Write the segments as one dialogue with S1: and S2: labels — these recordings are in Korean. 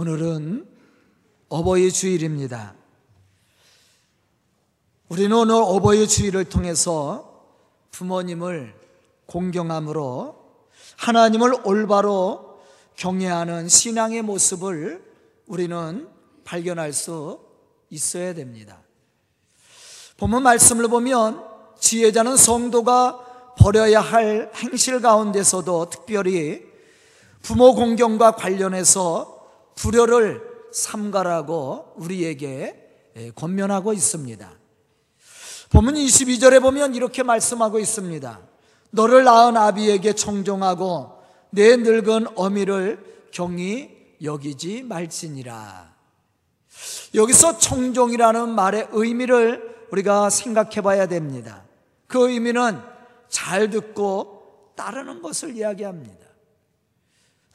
S1: 오늘은 어버이 주일입니다. 우리는 오늘 어버이 주일을 통해서 부모님을 공경함으로 하나님을 올바로 경외하는 신앙의 모습을 우리는 발견할 수 있어야 됩니다. 본문 말씀을 보면 지혜자는 성도가 버려야 할 행실 가운데서도 특별히 부모 공경과 관련해서 불효를 삼가라고 우리에게 권면하고 있습니다. 본문 22절에 보면 이렇게 말씀하고 있습니다. 너를 낳은 아비에게 청종하고 내 늙은 어미를 경히 여기지 말지니라. 여기서 청종이라는 말의 의미를 우리가 생각해 봐야 됩니다. 그 의미는 잘 듣고 따르는 것을 이야기합니다.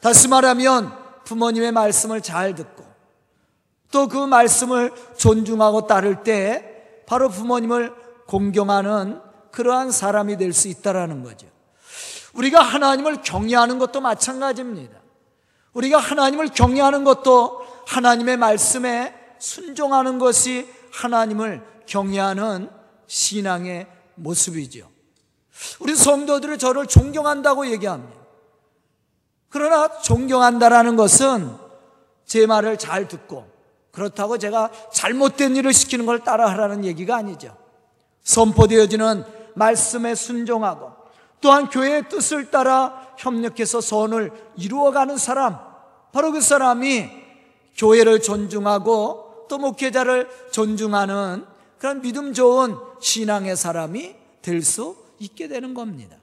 S1: 다시 말하면 부모님의 말씀을 잘 듣고 또 그 말씀을 존중하고 따를 때 바로 부모님을 공경하는 그러한 사람이 될 수 있다라는 거죠. 우리가 하나님을 경외하는 것도 마찬가지입니다. 우리가 하나님을 경외하는 것도 하나님의 말씀에 순종하는 것이 하나님을 경외하는 신앙의 모습이죠. 우리 성도들이 저를 존경한다고 얘기합니다. 그러나 존경한다라는 것은 제 말을 잘 듣고 그렇다고 제가 잘못된 일을 시키는 걸 따라하라는 얘기가 아니죠. 선포되어지는 말씀에 순종하고 또한 교회의 뜻을 따라 협력해서 선을 이루어가는 사람, 바로 그 사람이 교회를 존중하고 또 목회자를 존중하는 그런 믿음 좋은 신앙의 사람이 될 수 있게 되는 겁니다.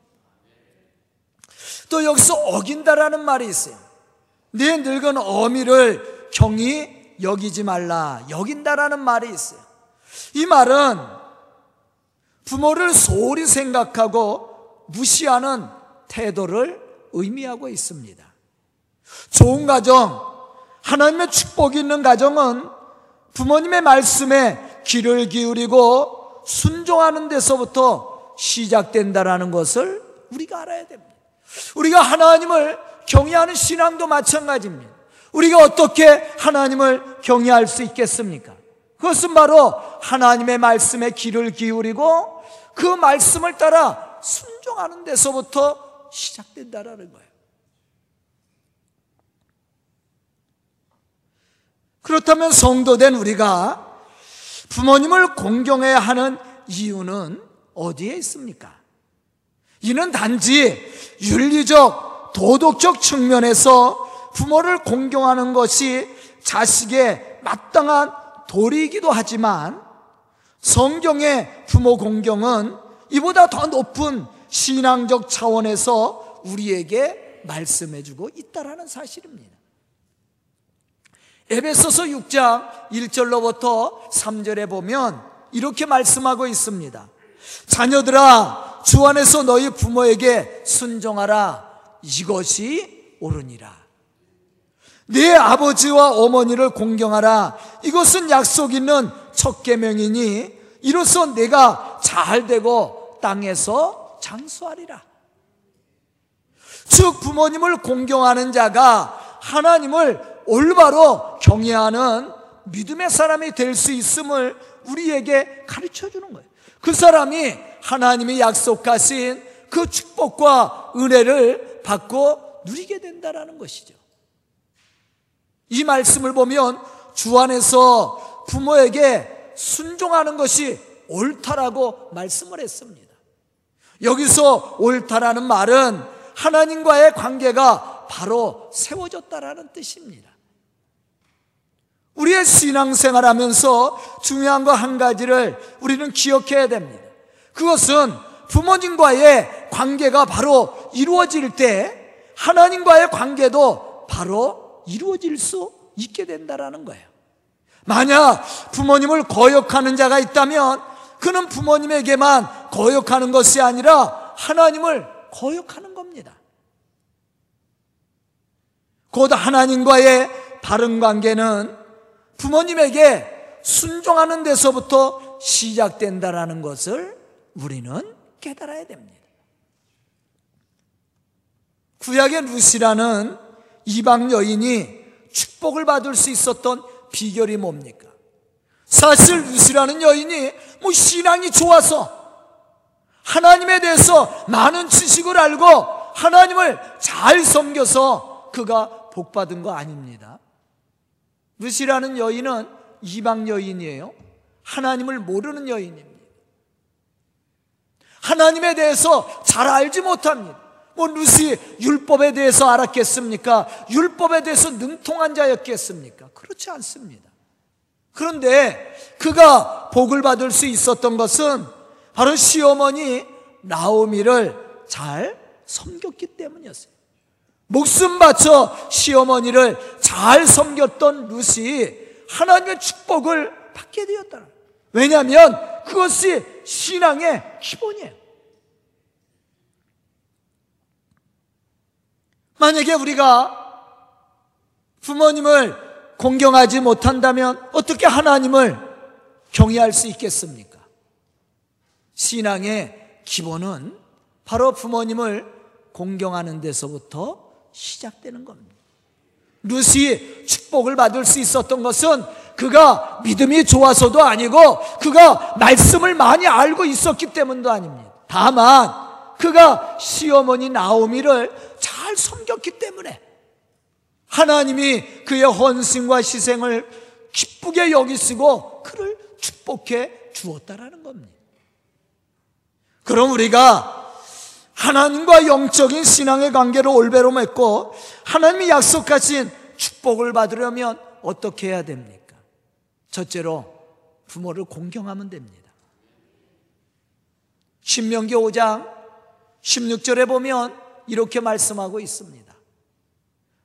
S1: 또 여기서 어긴다라는 말이 있어요. 네 늙은 어미를 경히 여기지 말라. 여긴다라는 말이 있어요. 이 말은 부모를 소홀히 생각하고 무시하는 태도를 의미하고 있습니다. 좋은 가정, 하나님의 축복이 있는 가정은 부모님의 말씀에 귀를 기울이고 순종하는 데서부터 시작된다라는 것을 우리가 알아야 됩니다. 우리가 하나님을 경외하는 신앙도 마찬가지입니다. 우리가 어떻게 하나님을 경외할 수 있겠습니까? 그것은 바로 하나님의 말씀에 귀를 기울이고 그 말씀을 따라 순종하는 데서부터 시작된다라는 거예요. 그렇다면 성도된 우리가 부모님을 공경해야 하는 이유는 어디에 있습니까? 이는 단지 윤리적, 도덕적 측면에서 부모를 공경하는 것이 자식의 마땅한 도리이기도 하지만 성경의 부모 공경은 이보다 더 높은 신앙적 차원에서 우리에게 말씀해주고 있다라는 사실입니다. 에베소서 6장 1절로부터 3절에 보면 이렇게 말씀하고 있습니다. 자녀들아 주 안에서 너희 부모에게 순종하라. 이것이 옳으니라. 네 아버지와 어머니를 공경하라. 이것은 약속 있는 첫 계명이니 이로써 내가 잘 되고 땅에서 장수하리라. 즉 부모님을 공경하는 자가 하나님을 올바로 경외하는 믿음의 사람이 될 수 있음을 우리에게 가르쳐 주는 거예요. 그 사람이 하나님이 약속하신 그 축복과 은혜를 받고 누리게 된다라는 것이죠. 이 말씀을 보면 주 안에서 부모에게 순종하는 것이 옳다라고 말씀을 했습니다. 여기서 옳다라는 말은 하나님과의 관계가 바로 세워졌다라는 뜻입니다. 우리의 신앙생활 하면서 중요한 거 한 가지를 우리는 기억해야 됩니다. 그것은 부모님과의 관계가 바로 이루어질 때 하나님과의 관계도 바로 이루어질 수 있게 된다라는 거예요. 만약 부모님을 거역하는 자가 있다면 그는 부모님에게만 거역하는 것이 아니라 하나님을 거역하는 겁니다. 곧 하나님과의 바른 관계는 부모님에게 순종하는 데서부터 시작된다라는 것을 우리는 깨달아야 됩니다. 구약의 루시라는 이방 여인이 축복을 받을 수 있었던 비결이 뭡니까? 사실 루시라는 여인이 뭐 신앙이 좋아서 하나님에 대해서 많은 지식을 알고 하나님을 잘 섬겨서 그가 복받은 거 아닙니다. 루시라는 여인은 이방 여인이에요. 하나님을 모르는 여인입니다. 하나님에 대해서 잘 알지 못합니다. 뭐 루시 율법에 대해서 알았겠습니까? 율법에 대해서 능통한 자였겠습니까? 그렇지 않습니다. 그런데 그가 복을 받을 수 있었던 것은 바로 시어머니 나오미를 잘 섬겼기 때문이었어요. 목숨 바쳐 시어머니를 잘 섬겼던 루시 하나님의 축복을 받게 되었다. 왜냐하면 그것이 신앙의 기본이에요. 만약에 우리가 부모님을 공경하지 못한다면 어떻게 하나님을 경외할 수 있겠습니까? 신앙의 기본은 바로 부모님을 공경하는 데서부터 시작되는 겁니다. 루시 축복을 받을 수 있었던 것은 그가 믿음이 좋아서도 아니고 그가 말씀을 많이 알고 있었기 때문도 아닙니다. 다만 그가 시어머니 나오미를 잘 섬겼기 때문에 하나님이 그의 헌신과 희생을 기쁘게 여기시고 그를 축복해 주었다라는 겁니다. 그럼 우리가 하나님과 영적인 신앙의 관계를 올바로 맺고 하나님이 약속하신 축복을 받으려면 어떻게 해야 됩니까? 첫째로 부모를 공경하면 됩니다. 신명기 5장 16절에 보면 이렇게 말씀하고 있습니다.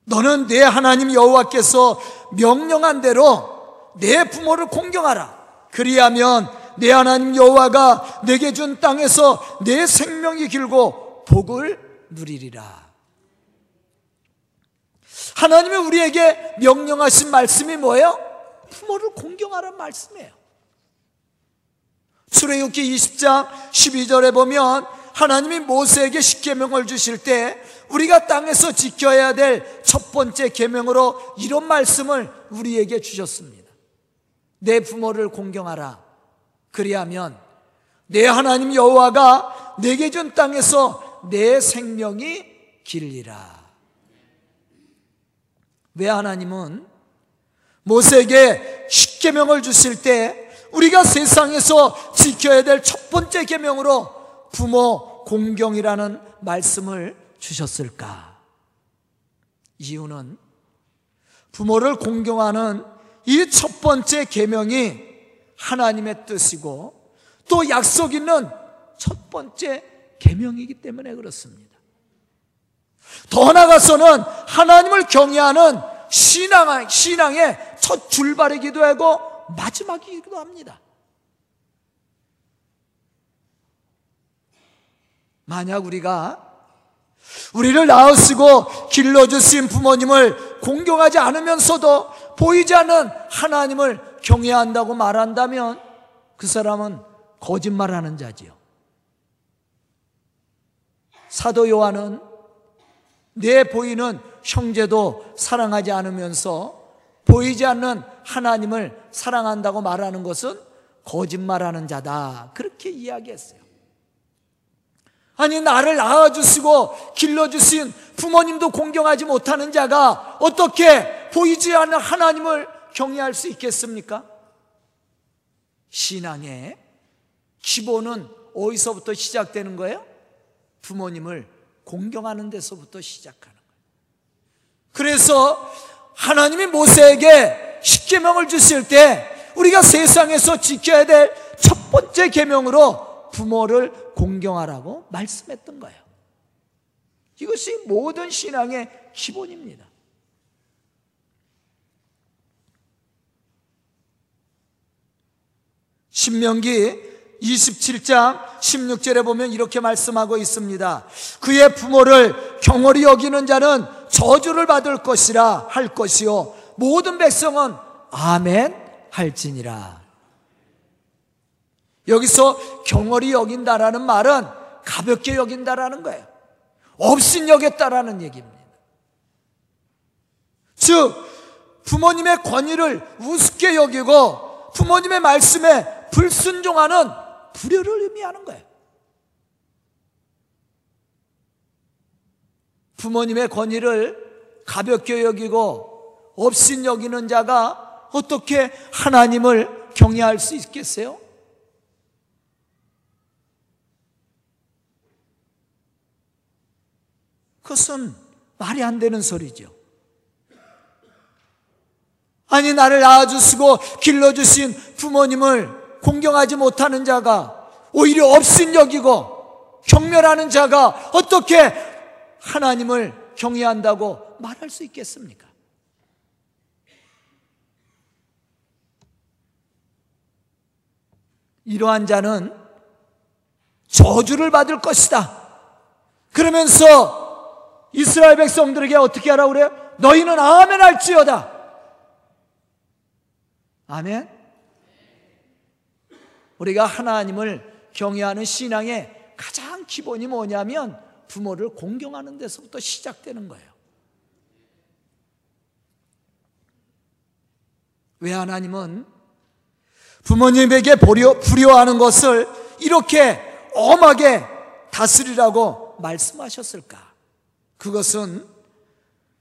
S1: 너는 내 하나님 여호와께서 명령한 대로 내 부모를 공경하라. 그리하면 내 하나님 여호와가 내게 준 땅에서 내 생명이 길고 복을 누리리라. 하나님이 우리에게 명령하신 말씀이 뭐예요? 부모를 공경하라는 말씀이에요. 출애굽기 20장 12절에 보면 하나님이 모세에게 십계명을 주실 때 우리가 땅에서 지켜야 될 첫 번째 계명으로 이런 말씀을 우리에게 주셨습니다. 내 부모를 공경하라. 그리하면 내 하나님 여호와가 내게 준 땅에서 내 생명이 길리라. 왜 하나님은 모세에게 십계명을 주실 때 우리가 세상에서 지켜야 될 첫 번째 계명으로 부모 공경이라는 말씀을 주셨을까? 이유는 부모를 공경하는 이 첫 번째 계명이 하나님의 뜻이고 또 약속 있는 첫 번째 계명이기 때문에 그렇습니다. 더 나아가서는 하나님을 경외하는 신앙, 신앙의 첫 출발이기도 하고 마지막이기도 합니다. 만약 우리가 우리를 낳으시고 길러주신 부모님을 공경하지 않으면서도 보이지 않는 하나님을 경외한다고 말한다면 그 사람은 거짓말하는 자지요. 사도 요한은 내 보이는 형제도 사랑하지 않으면서 보이지 않는 하나님을 사랑한다고 말하는 것은 거짓말하는 자다. 그렇게 이야기했어요. 아니, 나를 낳아주시고 길러주신 부모님도 공경하지 못하는 자가 어떻게 보이지 않는 하나님을 경외할 수 있겠습니까? 신앙의 기본은 어디서부터 시작되는 거예요? 부모님을 공경하는 데서부터 시작하는 거예요. 그래서 하나님이 모세에게 십계명을 주실 때 우리가 세상에서 지켜야 될 첫 번째 계명으로 부모를 공경하라고 말씀했던 거예요. 이것이 모든 신앙의 기본입니다. 신명기 27장 16절에 보면 이렇게 말씀하고 있습니다. 그의 부모를 경홀히 여기는 자는 저주를 받을 것이라 할 것이요. 모든 백성은 아멘 할지니라. 여기서 경홀히 여긴다라는 말은 가볍게 여긴다라는 거예요. 없인 여겼다라는 얘기입니다. 즉, 부모님의 권위를 우습게 여기고 부모님의 말씀에 불순종하는 불효를 의미하는 거예요. 부모님의 권위를 가볍게 여기고 없인 여기는 자가 어떻게 하나님을 경외할 수 있겠어요? 그것은 말이 안 되는 소리죠. 아니, 나를 낳아주시고 길러주신 부모님을 공경하지 못하는 자가 오히려 없인 여기고 경멸하는 자가 어떻게 하나님을 경외한다고 말할 수 있겠습니까? 이러한 자는 저주를 받을 것이다. 그러면서 이스라엘 백성들에게 어떻게 하라고 그래요? 너희는 아멘 할지어다. 아멘. 우리가 하나님을 경외하는 신앙의 가장 기본이 뭐냐면 부모를 공경하는 데서부터 시작되는 거예요. 왜 하나님은 부모님에게 불효하는 것을 이렇게 엄하게 다스리라고 말씀하셨을까? 그것은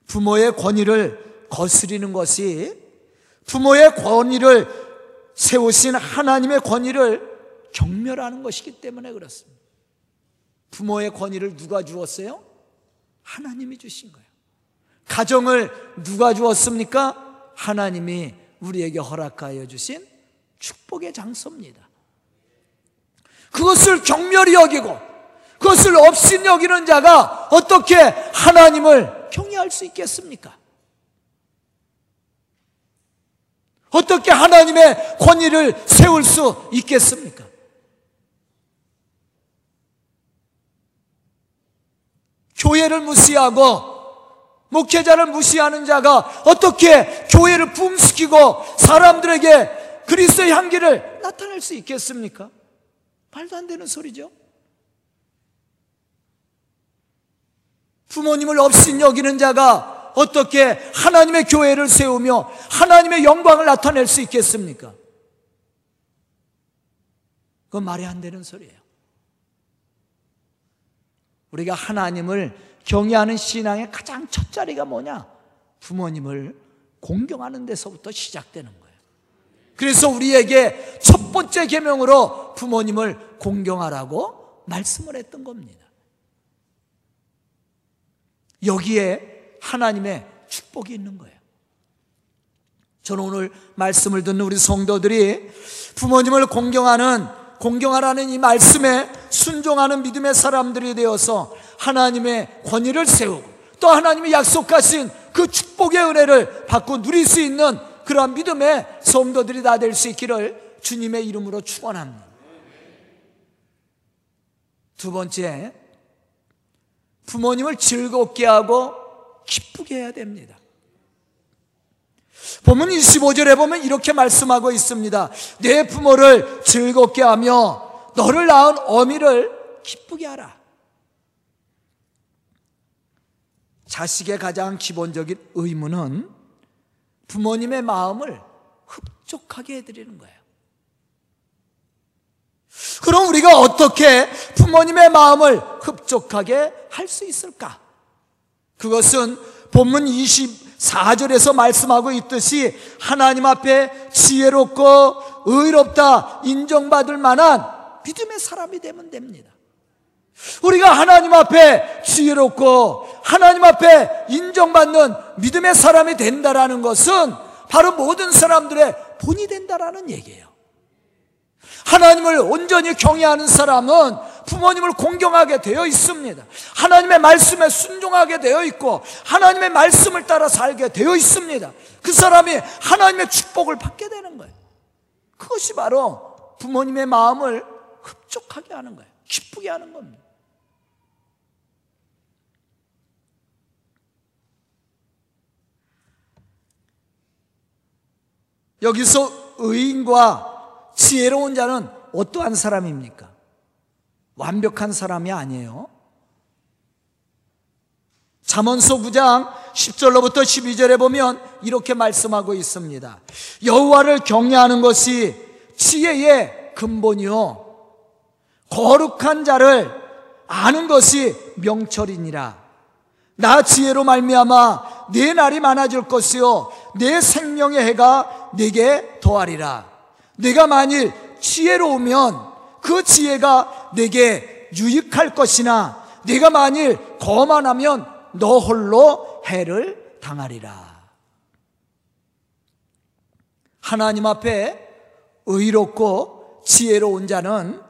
S1: 부모의 권위를 거스리는 것이 부모의 권위를 세우신 하나님의 권위를 경멸하는 것이기 때문에 그렇습니다. 부모의 권위를 누가 주었어요? 하나님이 주신 거예요. 가정을 누가 주었습니까? 하나님이 우리에게 허락하여 주신 축복의 장소입니다. 그것을 경멸히 여기고 그것을 없인 여기는 자가 어떻게 하나님을 경외할 수 있겠습니까? 어떻게 하나님의 권위를 세울 수 있겠습니까? 교회를 무시하고 목회자를 무시하는 자가 어떻게 교회를 붐시키고 사람들에게 그리스도의 향기를 나타낼 수 있겠습니까? 말도 안 되는 소리죠. 부모님을 없인 여기는 자가 어떻게 하나님의 교회를 세우며 하나님의 영광을 나타낼 수 있겠습니까? 그건 말이 안 되는 소리예요. 우리가 하나님을 경외하는 신앙의 가장 첫 자리가 뭐냐? 부모님을 공경하는 데서부터 시작되는 거예요. 그래서 우리에게 첫 번째 계명으로 부모님을 공경하라고 말씀을 했던 겁니다. 여기에 하나님의 축복이 있는 거예요. 저는 오늘 말씀을 듣는 우리 성도들이 부모님을 공경하는 공경하라는 이 말씀에 순종하는 믿음의 사람들이 되어서 하나님의 권위를 세우고 또 하나님이 약속하신 그 축복의 은혜를 받고 누릴 수 있는 그러한 믿음의 성도들이 다 될 수 있기를 주님의 이름으로 축원합니다. 두 번째, 부모님을 즐겁게 하고 기쁘게 해야 됩니다. 보면 25절에 보면 이렇게 말씀하고 있습니다. 내 부모를 즐겁게 하며 너를 낳은 어미를 기쁘게 하라. 자식의 가장 기본적인 의무는 부모님의 마음을 흡족하게 해드리는 거예요. 그럼 우리가 어떻게 부모님의 마음을 흡족하게 할 수 있을까? 그것은 본문 24절에서 말씀하고 있듯이 하나님 앞에 지혜롭고 의롭다 인정받을 만한 믿음의 사람이 되면 됩니다. 우리가 하나님 앞에 지혜롭고 하나님 앞에 인정받는 믿음의 사람이 된다라는 것은 바로 모든 사람들의 본이 된다라는 얘기예요. 하나님을 온전히 경외하는 사람은 부모님을 공경하게 되어 있습니다. 하나님의 말씀에 순종하게 되어 있고 하나님의 말씀을 따라 살게 되어 있습니다. 그 사람이 하나님의 축복을 받게 되는 거예요. 그것이 바로 부모님의 마음을 흡족하게 하는 거예요. 기쁘게 하는 겁니다. 여기서 의인과 지혜로운 자는 어떠한 사람입니까? 완벽한 사람이 아니에요. 잠언서 9장 10절로부터 12절에 보면 이렇게 말씀하고 있습니다. 여호와를 경외하는 것이 지혜의 근본이요 거룩한 자를 아는 것이 명철이니라. 나 지혜로 말미암아 내 날이 많아질 것이요 내 생명의 해가 내게 더하리라. 내가 만일 지혜로우면 그 지혜가 내게 유익할 것이나 네가 만일 거만하면 너 홀로 해를 당하리라. 하나님 앞에 의롭고 지혜로운 자는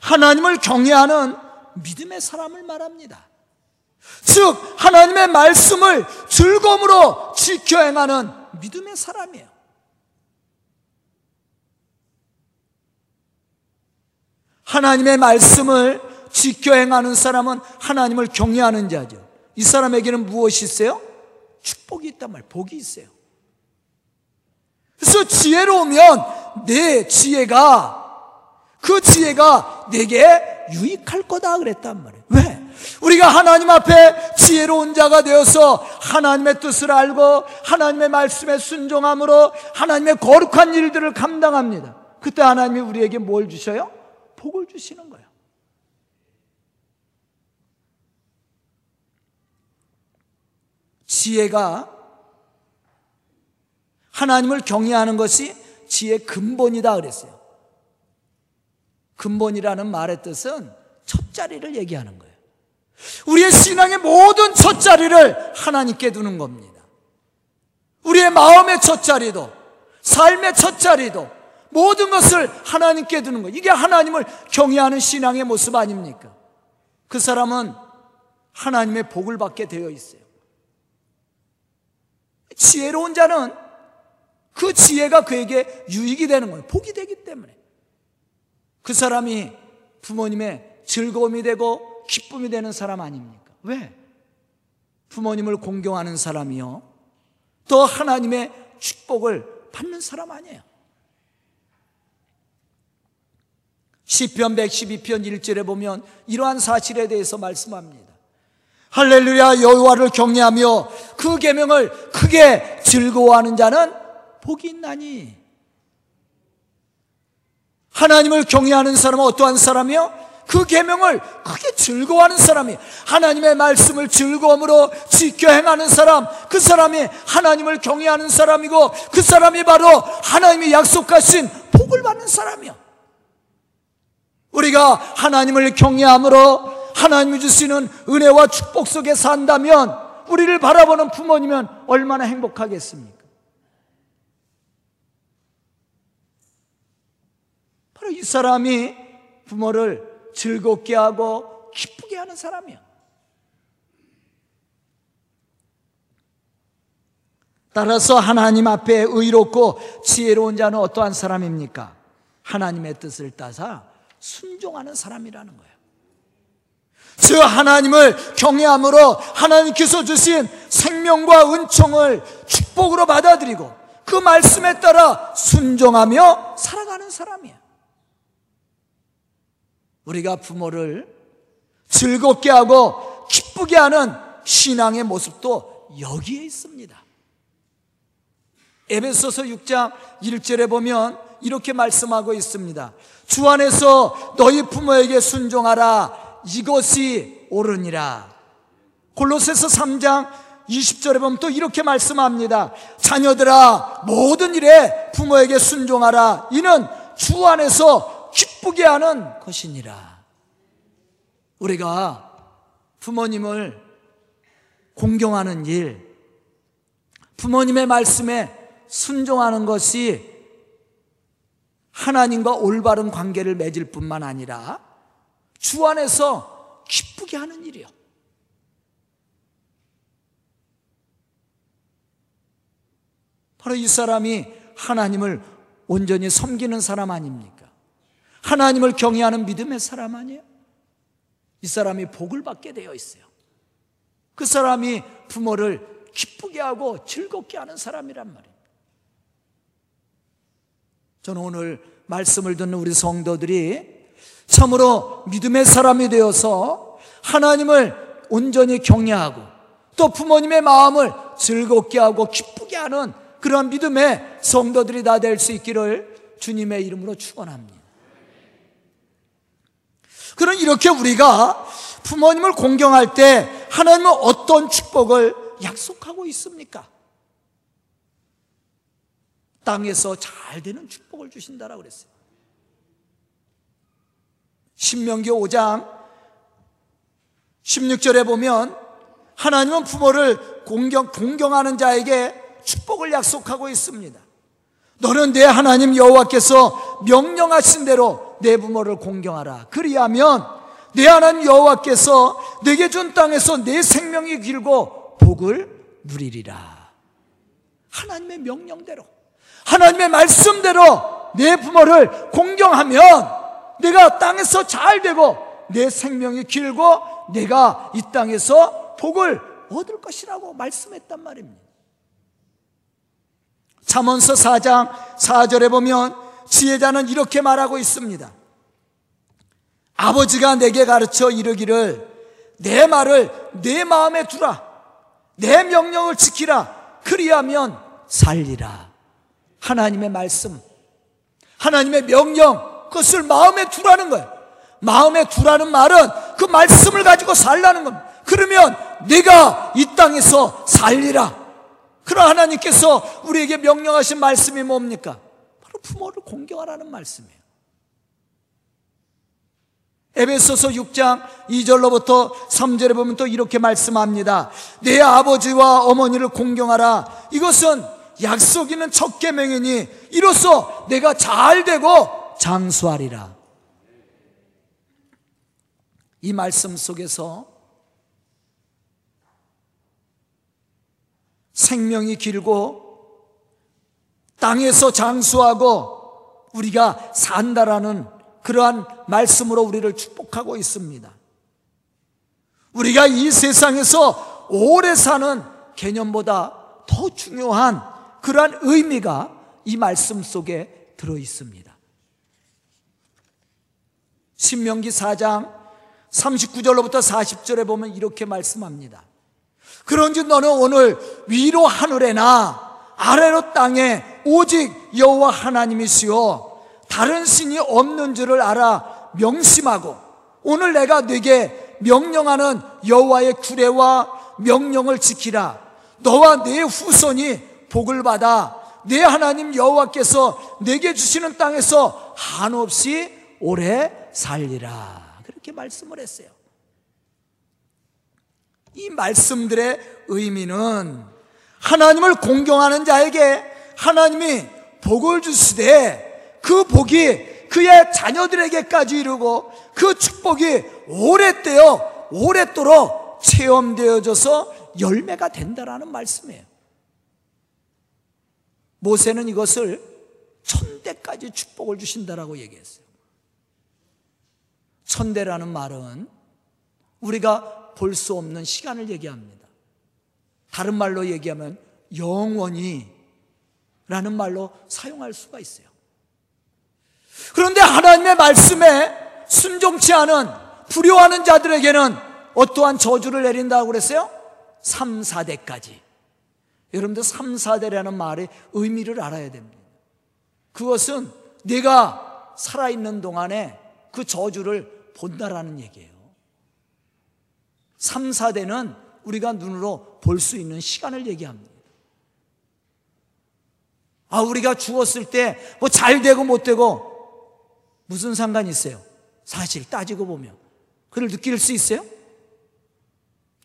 S1: 하나님을 경외하는 믿음의 사람을 말합니다. 즉 하나님의 말씀을 즐거움으로 지켜 행하는 믿음의 사람이에요. 하나님의 말씀을 지켜 행하는 사람은 하나님을 경외하는 자죠. 이 사람에게는 무엇이 있어요? 축복이 있단 말, 복이 있어요. 그래서 지혜로우면 내 지혜가 그 지혜가 내게 유익할 거다 그랬단 말이에요. 왜? 우리가 하나님 앞에 지혜로운 자가 되어서 하나님의 뜻을 알고 하나님의 말씀에 순종함으로 하나님의 거룩한 일들을 감당합니다. 그때 하나님이 우리에게 뭘 주셔요? 복을 주시는 거예요. 지혜가 하나님을 경외하는 것이 지혜의 근본이다 그랬어요. 근본이라는 말의 뜻은 첫 자리를 얘기하는 거예요. 우리의 신앙의 모든 첫 자리를 하나님께 두는 겁니다. 우리의 마음의 첫 자리도, 삶의 첫 자리도, 모든 것을 하나님께 두는 거예요. 이게 하나님을 경외하는 신앙의 모습 아닙니까? 그 사람은 하나님의 복을 받게 되어 있어요. 지혜로운 자는 그 지혜가 그에게 유익이 되는 거예요. 복이 되기 때문에. 그 사람이 부모님의 즐거움이 되고 기쁨이 되는 사람 아닙니까? 왜? 부모님을 공경하는 사람이요. 또 하나님의 축복을 받는 사람 아니에요. 시편 112편 1절에 보면 이러한 사실에 대해서 말씀합니다. 할렐루야 여호와를 경외하며 그 계명을 크게 즐거워하는 자는 복이 있나니 하나님을 경외하는 사람은 어떠한 사람이요? 그 계명을 크게 즐거워하는 사람이 하나님의 말씀을 즐거움으로 지켜 행하는 사람 그 사람이 하나님을 경외하는 사람이고 그 사람이 바로 하나님이 약속하신 복을 받는 사람이요 우리가 하나님을 경외함으로 하나님이 주시는 은혜와 축복 속에 산다면 우리를 바라보는 부모님은 얼마나 행복하겠습니까? 바로 이 사람이 부모를 즐겁게 하고 기쁘게 하는 사람이야. 따라서 하나님 앞에 의롭고 지혜로운 자는 어떠한 사람입니까? 하나님의 뜻을 따사 순종하는 사람이라는 거예요. 즉 하나님을 경외함으로 하나님께서 주신 생명과 은총을 축복으로 받아들이고 그 말씀에 따라 순종하며 살아가는 사람이에요. 우리가 부모를 즐겁게 하고 기쁘게 하는 신앙의 모습도 여기에 있습니다. 에베소서 6장 1절에 보면 이렇게 말씀하고 있습니다. 주 안에서 너희 부모에게 순종하라. 이것이 옳으니라. 골로새서 3장 20절에 보면 또 이렇게 말씀합니다. 자녀들아 모든 일에 부모에게 순종하라. 이는 주 안에서 기쁘게 하는 것이니라. 우리가 부모님을 공경하는 일, 부모님의 말씀에 순종하는 것이 하나님과 올바른 관계를 맺을 뿐만 아니라 주 안에서 기쁘게 하는 일이요. 바로 이 사람이 하나님을 온전히 섬기는 사람 아닙니까? 하나님을 경외하는 믿음의 사람 아니에요? 이 사람이 복을 받게 되어 있어요. 그 사람이 부모를 기쁘게 하고 즐겁게 하는 사람이란 말이에요. 저는 오늘 말씀을 듣는 우리 성도들이 참으로 믿음의 사람이 되어서 하나님을 온전히 경외하고 또 부모님의 마음을 즐겁게 하고 기쁘게 하는 그러한 믿음의 성도들이 다 될 수 있기를 주님의 이름으로 축원합니다. 그럼 이렇게 우리가 부모님을 공경할 때 하나님은 어떤 축복을 약속하고 있습니까? 땅에서 잘 되는 축복을 주신다라고 그랬어요. 신명기 5장 16절에 보면 하나님은 부모를 공경, 공경하는 자에게 축복을 약속하고 있습니다. 너는 내 하나님 여호와께서 명령하신 대로 내 부모를 공경하라. 그리하면 내 하나님 여호와께서 내게 준 땅에서 내 생명이 길고 복을 누리리라. 하나님의 명령대로, 하나님의 말씀대로 내 부모를 공경하면 내가 땅에서 잘 되고 내 생명이 길고 내가 이 땅에서 복을 얻을 것이라고 말씀했단 말입니다. 잠언서 4장 4절에 보면 지혜자는 이렇게 말하고 있습니다. 아버지가 내게 가르쳐 이르기를 내 말을 내 마음에 두라. 내 명령을 지키라. 그리하면 살리라. 하나님의 말씀, 하나님의 명령, 그것을 마음에 두라는 거예요. 마음에 두라는 말은 그 말씀을 가지고 살라는 겁니다. 그러면 내가 이 땅에서 살리라. 그러 하나님께서 우리에게 명령하신 말씀이 뭡니까? 바로 부모를 공경하라는 말씀이에요. 에베소서 6장 2절로부터 3절에 보면 또 이렇게 말씀합니다. 내 아버지와 어머니를 공경하라. 이것은 약속 있는 첫 계명이니 이로써 내가 잘 되고 장수하리라. 이 말씀 속에서 생명이 길고 땅에서 장수하고 우리가 산다라는 그러한 말씀으로 우리를 축복하고 있습니다. 우리가 이 세상에서 오래 사는 개념보다 더 중요한 그러한 의미가 이 말씀 속에 들어 있습니다. 신명기 4장 39절로부터 40절에 보면 이렇게 말씀합니다. 그런지 너는 오늘 위로 하늘에나 아래로 땅에 오직 여호와 하나님이시요 다른 신이 없는 줄을 알아 명심하고 오늘 내가 네게 명령하는 여호와의 규례와 명령을 지키라 너와 네 후손이 복을 받아 내 하나님 여호와께서 내게 주시는 땅에서 한없이 오래 살리라 그렇게 말씀을 했어요. 이 말씀들의 의미는 하나님을 공경하는 자에게 하나님이 복을 주시되 그 복이 그의 자녀들에게까지 이르고 그 축복이 오랫되어 오랫도록 체험되어져서 열매가 된다라는 말씀이에요. 모세는 이것을 천대까지 축복을 주신다라고 얘기했어요. 천대라는 말은 우리가 볼 수 없는 시간을 얘기합니다. 다른 말로 얘기하면 영원히 라는 말로 사용할 수가 있어요. 그런데 하나님의 말씀에 순종치 않은 불효하는 자들에게는 어떠한 저주를 내린다고 그랬어요? 3, 4대까지. 여러분들 3, 4대라는 말의 의미를 알아야 됩니다. 그것은 내가 살아있는 동안에 그 저주를 본다라는 얘기예요. 3, 4대는 우리가 눈으로 볼 수 있는 시간을 얘기합니다. 아, 우리가 죽었을 때 뭐 잘 되고 못 되고 무슨 상관이 있어요? 사실 따지고 보면. 그를 느낄 수 있어요?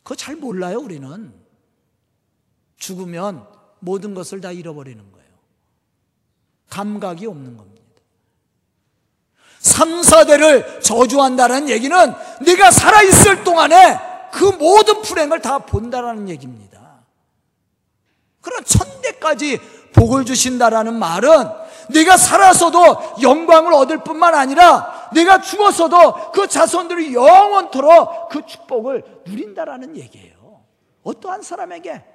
S1: 그거 잘 몰라요, 우리는. 죽으면 모든 것을 다 잃어버리는 거예요. 감각이 없는 겁니다. 3, 4대를 저주한다는 얘기는 네가 살아있을 동안에 그 모든 불행을 다 본다라는 얘기입니다. 그런 천대까지 복을 주신다라는 말은 네가 살아서도 영광을 얻을 뿐만 아니라 내가 죽어서도 그 자손들이 영원토록 그 축복을 누린다라는 얘기예요. 어떠한 사람에게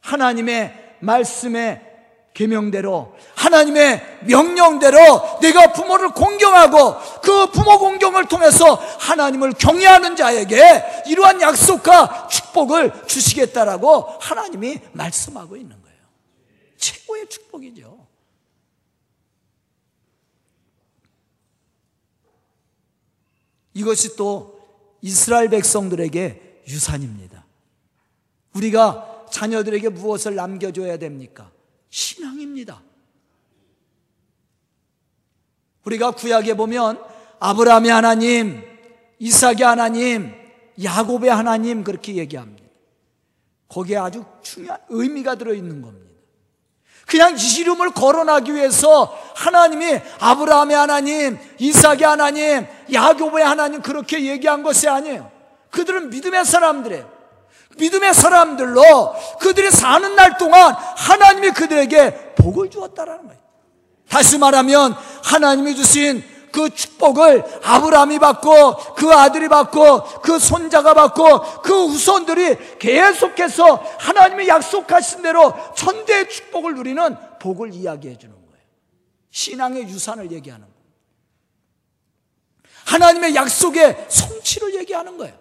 S1: 하나님의 말씀에 계명대로 하나님의 명령대로 내가 부모를 공경하고 그 부모 공경을 통해서 하나님을 경외하는 자에게 이러한 약속과 축복 축복을 주시겠다라고 하나님이 말씀하고 있는 거예요. 최고의 축복이죠. 이것이 또 이스라엘 백성들에게 유산입니다. 우리가 자녀들에게 무엇을 남겨줘야 됩니까? 신앙입니다. 우리가 구약에 보면 아브라함의 하나님, 이삭의 하나님, 야곱의 하나님 그렇게 얘기합니다. 거기에 아주 중요한 의미가 들어있는 겁니다. 그냥 이름을 거론하기 위해서 하나님이 아브라함의 하나님, 이삭의 하나님, 야곱의 하나님 그렇게 얘기한 것이 아니에요. 그들은 믿음의 사람들이에요. 믿음의 사람들로 그들이 사는 날 동안 하나님이 그들에게 복을 주었다라는 거예요. 다시 말하면 하나님이 주신 그 축복을 아브라함이 받고 그 아들이 받고 그 손자가 받고 그 후손들이 계속해서 하나님이 약속하신 대로 천대의 축복을 누리는 복을 이야기해 주는 거예요. 신앙의 유산을 얘기하는 거예요. 하나님의 약속의 성취를 얘기하는 거예요.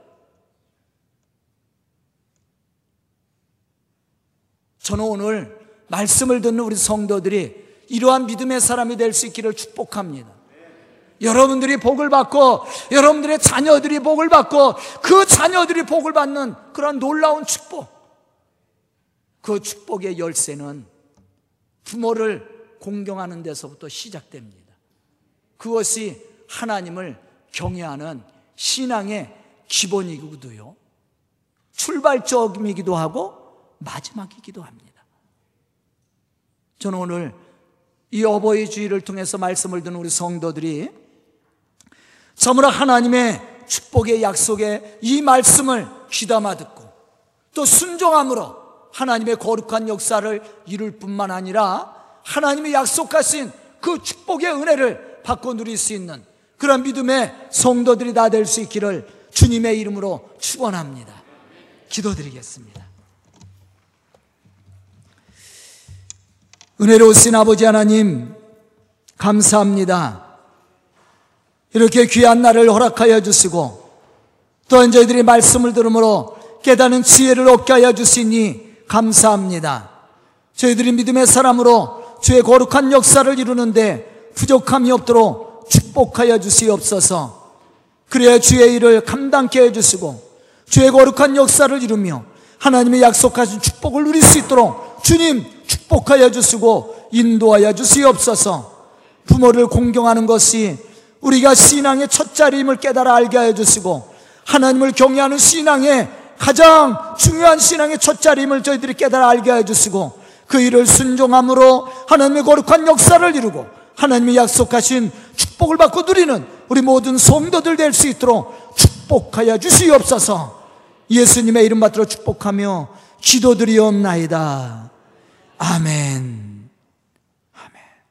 S1: 저는 오늘 말씀을 듣는 우리 성도들이 이러한 믿음의 사람이 될 수 있기를 축복합니다. 여러분들이 복을 받고 여러분들의 자녀들이 복을 받고 그 자녀들이 복을 받는 그런 놀라운 축복. 그 축복의 열쇠는 부모를 공경하는 데서부터 시작됩니다. 그것이 하나님을 경외하는 신앙의 기본이기도요. 출발점이기도 하고 마지막이기도 합니다. 저는 오늘 이 어버이 주의를 통해서 말씀을 듣는 우리 성도들이 저무라 하나님의 축복의 약속에 이 말씀을 귀담아 듣고 또 순종함으로 하나님의 거룩한 역사를 이룰 뿐만 아니라 하나님이 약속하신 그 축복의 은혜를 받고 누릴 수 있는 그런 믿음의 성도들이 다 될 수 있기를 주님의 이름으로 축원합니다. 기도드리겠습니다. 은혜로우신 아버지 하나님 감사합니다. 이렇게 귀한 날을 허락하여 주시고 또한 저희들이 말씀을 들으므로 깨닫는 지혜를 얻게 하여 주시니 감사합니다. 저희들이 믿음의 사람으로 주의 거룩한 역사를 이루는데 부족함이 없도록 축복하여 주시옵소서. 그래야 주의 일을 감당케 해 주시고 주의 거룩한 역사를 이루며 하나님의 약속하신 축복을 누릴 수 있도록 주님 축복하여 주시고 인도하여 주시옵소서. 부모를 공경하는 것이 우리가 신앙의 첫 자리임을 깨달아 알게 하여 주시고 하나님을 경외하는 신앙의 가장 중요한 신앙의 첫 자리임을 저희들이 깨달아 알게 하여 주시고 그 일을 순종함으로 하나님의 거룩한 역사를 이루고 하나님이 약속하신 축복을 받고 누리는 우리 모든 성도들 될 수 있도록 축복하여 주시옵소서 예수님의 이름 받들어 축복하며 기도드리옵나이다. 아멘.